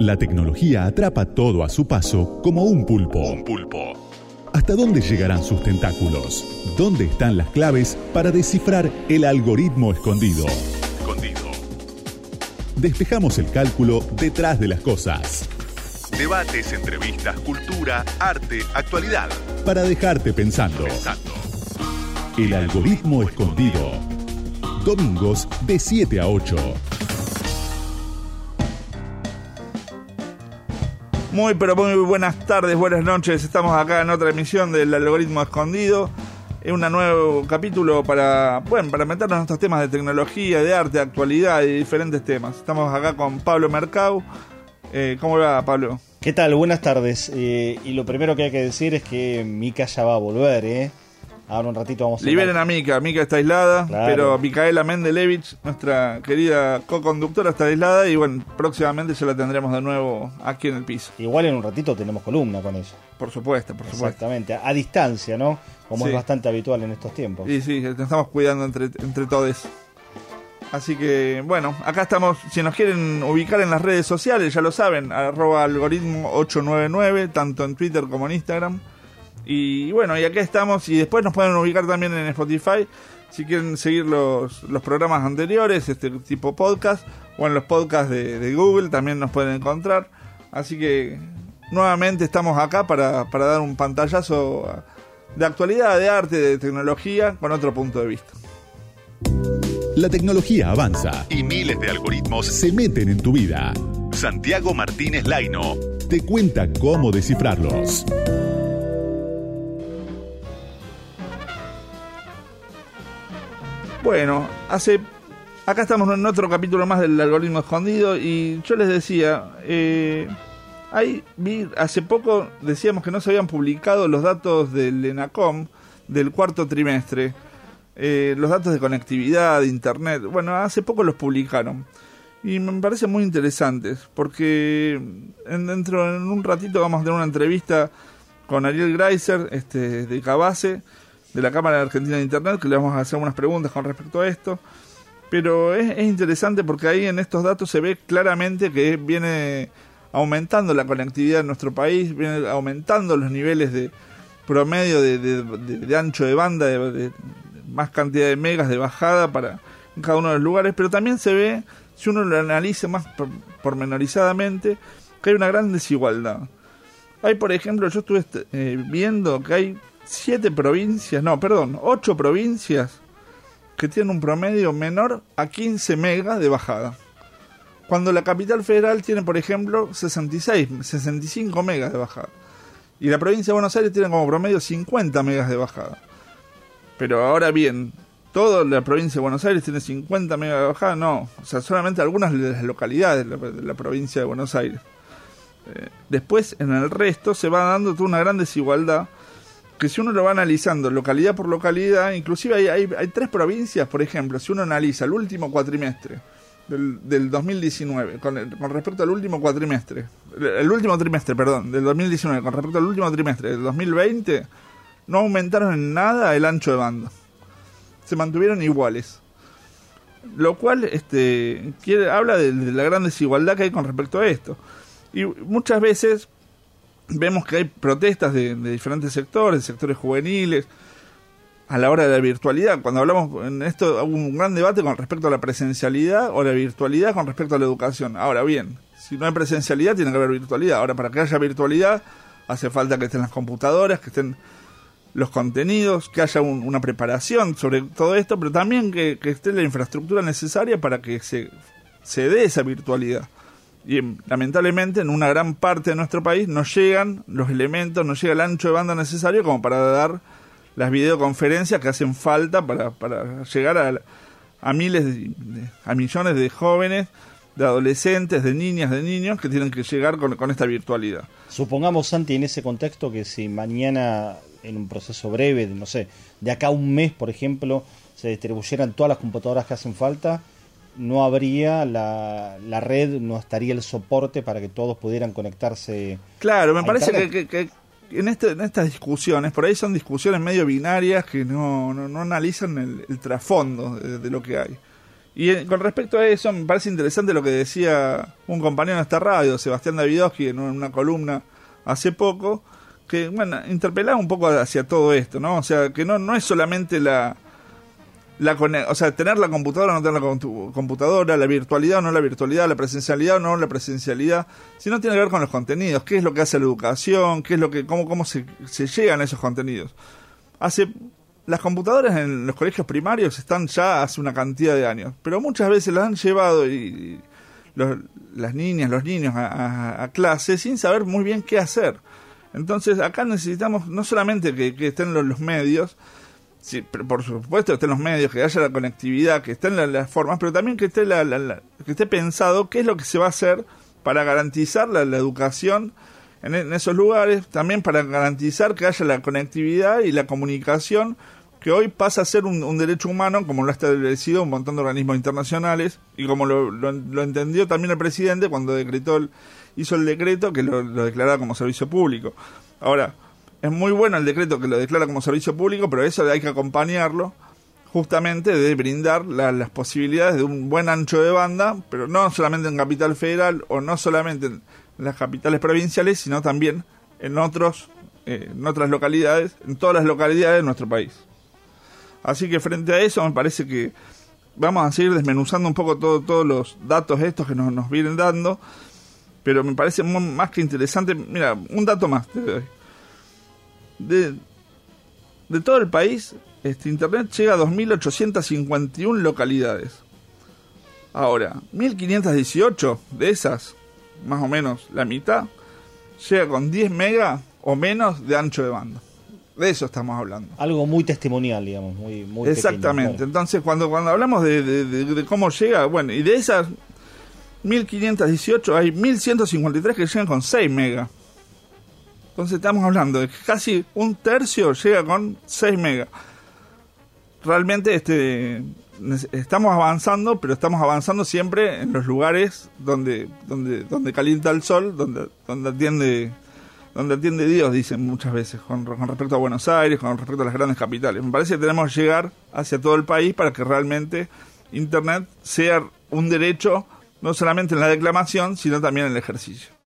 La tecnología atrapa todo a su paso como un pulpo. Un pulpo. ¿Hasta dónde llegarán sus tentáculos? ¿Dónde están las claves para descifrar el algoritmo escondido? Escondido. Despejamos el cálculo detrás de las cosas. Debates, entrevistas, cultura, arte, actualidad. Para dejarte pensando. pensando. El algoritmo escondido. Domingos de 7 a 8. Muy pero muy buenas tardes, buenas noches. Estamos acá en otra emisión del algoritmo escondido. Es un nuevo capítulo para, bueno, para meternos en estos temas de tecnología, de arte, de actualidad y diferentes temas. Estamos acá con Pablo Mercado. Eh, ¿Cómo va, Pablo? ¿Qué tal? Buenas tardes. Eh, y lo primero que hay que decir es que Mika ya va a volver, ¿eh? Ahora un ratito vamos a Liberen a Mika, Mika está aislada, pero Micaela Mendelevich, nuestra querida co-conductora, está aislada y bueno, próximamente ya la tendremos de nuevo aquí en el piso. Igual en un ratito tenemos columna con ella. Por supuesto, por supuesto. Exactamente, a distancia, ¿no? Como es bastante habitual en estos tiempos. Sí, sí, nos estamos cuidando entre, entre todos. Así que, bueno, acá estamos, si nos quieren ubicar en las redes sociales, ya lo saben, arroba algoritmo 899, tanto en Twitter como en Instagram. Y bueno, y acá estamos. Y después nos pueden ubicar también en Spotify. Si quieren seguir los, los programas anteriores, este tipo podcast, o en los podcasts de, Google también nos pueden encontrar. Así que nuevamente estamos acá para, para dar un pantallazo de actualidad, de arte, de tecnología, con otro punto de vista. La tecnología avanza y miles de algoritmos se meten en tu vida. Santiago Martínez Laino te cuenta cómo descifrarlos. Bueno, hace. Acá estamos en otro capítulo más del algoritmo escondido y yo les decía. Eh, hace poco decíamos que no se habían publicado los datos del ENACOM del cuarto trimestre. Eh, los datos de conectividad, de internet. Bueno, hace poco los publicaron. Y me parecen muy interesantes porque en, dentro en un ratito vamos a tener una entrevista con Ariel Greiser este, de Cabase de la Cámara de Argentina de Internet, que le vamos a hacer unas preguntas con respecto a esto. Pero es, interesante porque ahí en estos datos se ve claramente que viene aumentando la conectividad en nuestro país, viene aumentando los niveles de promedio de, ancho de banda, de, más cantidad de megas de bajada para cada uno de los lugares, pero también se ve, si uno lo analiza más pormenorizadamente, que hay una gran desigualdad. Hay, por ejemplo, yo estuve eh, viendo que hay siete provincias, no, perdón, ocho provincias que tienen un promedio menor a 15 megas de bajada. Cuando la capital federal tiene, por ejemplo, 66, 65 megas de bajada. Y la provincia de Buenos Aires tiene como promedio 50 megas de bajada. Pero ahora bien, toda la provincia de Buenos Aires tiene 50 megas de bajada, no. O sea, solamente algunas de las localidades de la, provincia de Buenos Aires. Eh, después, en el resto, se va dando toda una gran desigualdad que si uno lo va analizando localidad por localidad, inclusive hay, hay, tres provincias, por ejemplo, si uno analiza el último cuatrimestre del, del 2019 con, respecto al último cuatrimestre, el, último trimestre, perdón, del 2019 con respecto al último trimestre del 2020, no aumentaron en nada el ancho de banda. Se mantuvieron iguales. Lo cual este, habla de la gran desigualdad que hay con respecto a esto. Y muchas veces vemos que hay protestas de, diferentes sectores, sectores juveniles, a la hora de la virtualidad. Cuando hablamos en esto, hubo un gran debate con respecto a la presencialidad o la virtualidad con respecto a la educación. Ahora bien, si no hay presencialidad, tiene que haber virtualidad. Ahora, para que haya virtualidad, hace falta que estén las computadoras, que estén los contenidos, que haya una preparación sobre todo esto, pero también que, que esté la infraestructura necesaria para que se, se dé esa virtualidad y lamentablemente en una gran parte de nuestro país no llegan los elementos, no llega el ancho de banda necesario como para dar las videoconferencias que hacen falta para, para llegar a, a miles, de, a millones de jóvenes, de adolescentes, de niñas, de niños que tienen que llegar con, con esta virtualidad. Supongamos, Santi, en ese contexto que si mañana, en un proceso breve, no sé, de acá a un mes, por ejemplo, se distribuyeran todas las computadoras que hacen falta, no habría la, la, red, no estaría el soporte para que todos pudieran conectarse. Claro, me parece que, en, este, en estas discusiones, por ahí son discusiones medio binarias que no, no, analizan el, trasfondo de, lo que hay. Y eh, con respecto a eso, me parece interesante lo que decía un compañero de esta radio, Sebastián Davidowski, en una columna hace poco, que, bueno, interpelaba un poco hacia todo esto, ¿no? O sea, que no, no es solamente la, la o sea, tener la computadora o no tener la computadora, la virtualidad o no la virtualidad, la presencialidad o no la presencialidad, sino tiene que ver con los contenidos, qué es lo que hace la educación, qué es lo que, cómo, cómo se, se llegan a esos contenidos. Hace las computadoras en los colegios primarios están ya hace una cantidad de años, pero muchas veces las han llevado y, las niñas, los niños a, a, clase sin saber muy bien qué hacer. Entonces acá necesitamos no solamente que, estén los, medios, sí, por supuesto que estén los medios, que haya la conectividad, que estén las, formas, pero también que esté, la, que esté pensado qué es lo que se va a hacer para garantizar la, educación en, esos lugares, también para garantizar que haya la conectividad y la comunicación que hoy pasa a ser un, derecho humano, como lo ha establecido un montón de organismos internacionales, y como lo, lo, entendió también el presidente cuando decretó el, hizo el decreto que lo, declaraba como servicio público. Ahora, es muy bueno el decreto que lo declara como servicio público, pero eso hay que acompañarlo justamente de brindar las posibilidades de un buen ancho de banda, pero no solamente en Capital Federal o no solamente en las capitales provinciales, sino también en otros eh, en otras localidades, en todas las localidades de nuestro país. Así que frente a eso me parece que vamos a seguir desmenuzando un poco todo, todos los datos estos que nos, nos vienen dando, pero me parece más que interesante. Mira, un dato más te doy. De, de todo el país, este Internet llega a 2.851 localidades. Ahora, 1.518 de esas, más o menos la mitad, llega con 10 megas o menos de ancho de banda. De eso estamos hablando. Algo muy testimonial, digamos, muy, muy Exactamente. Entonces, cuando, cuando hablamos de, cómo llega, bueno, y de esas 1518 hay 1153 que llegan con 6 megas. Entonces estamos hablando de que casi un tercio llega con 6 megas. Realmente este estamos avanzando, pero estamos avanzando siempre en los lugares donde donde donde calienta el sol, donde donde atiende donde atiende Dios, dicen muchas veces, con, respecto a Buenos Aires, con respecto a las grandes capitales. Me parece que tenemos que llegar hacia todo el país para que realmente Internet sea un derecho, no solamente en la declamación, sino también en el ejercicio.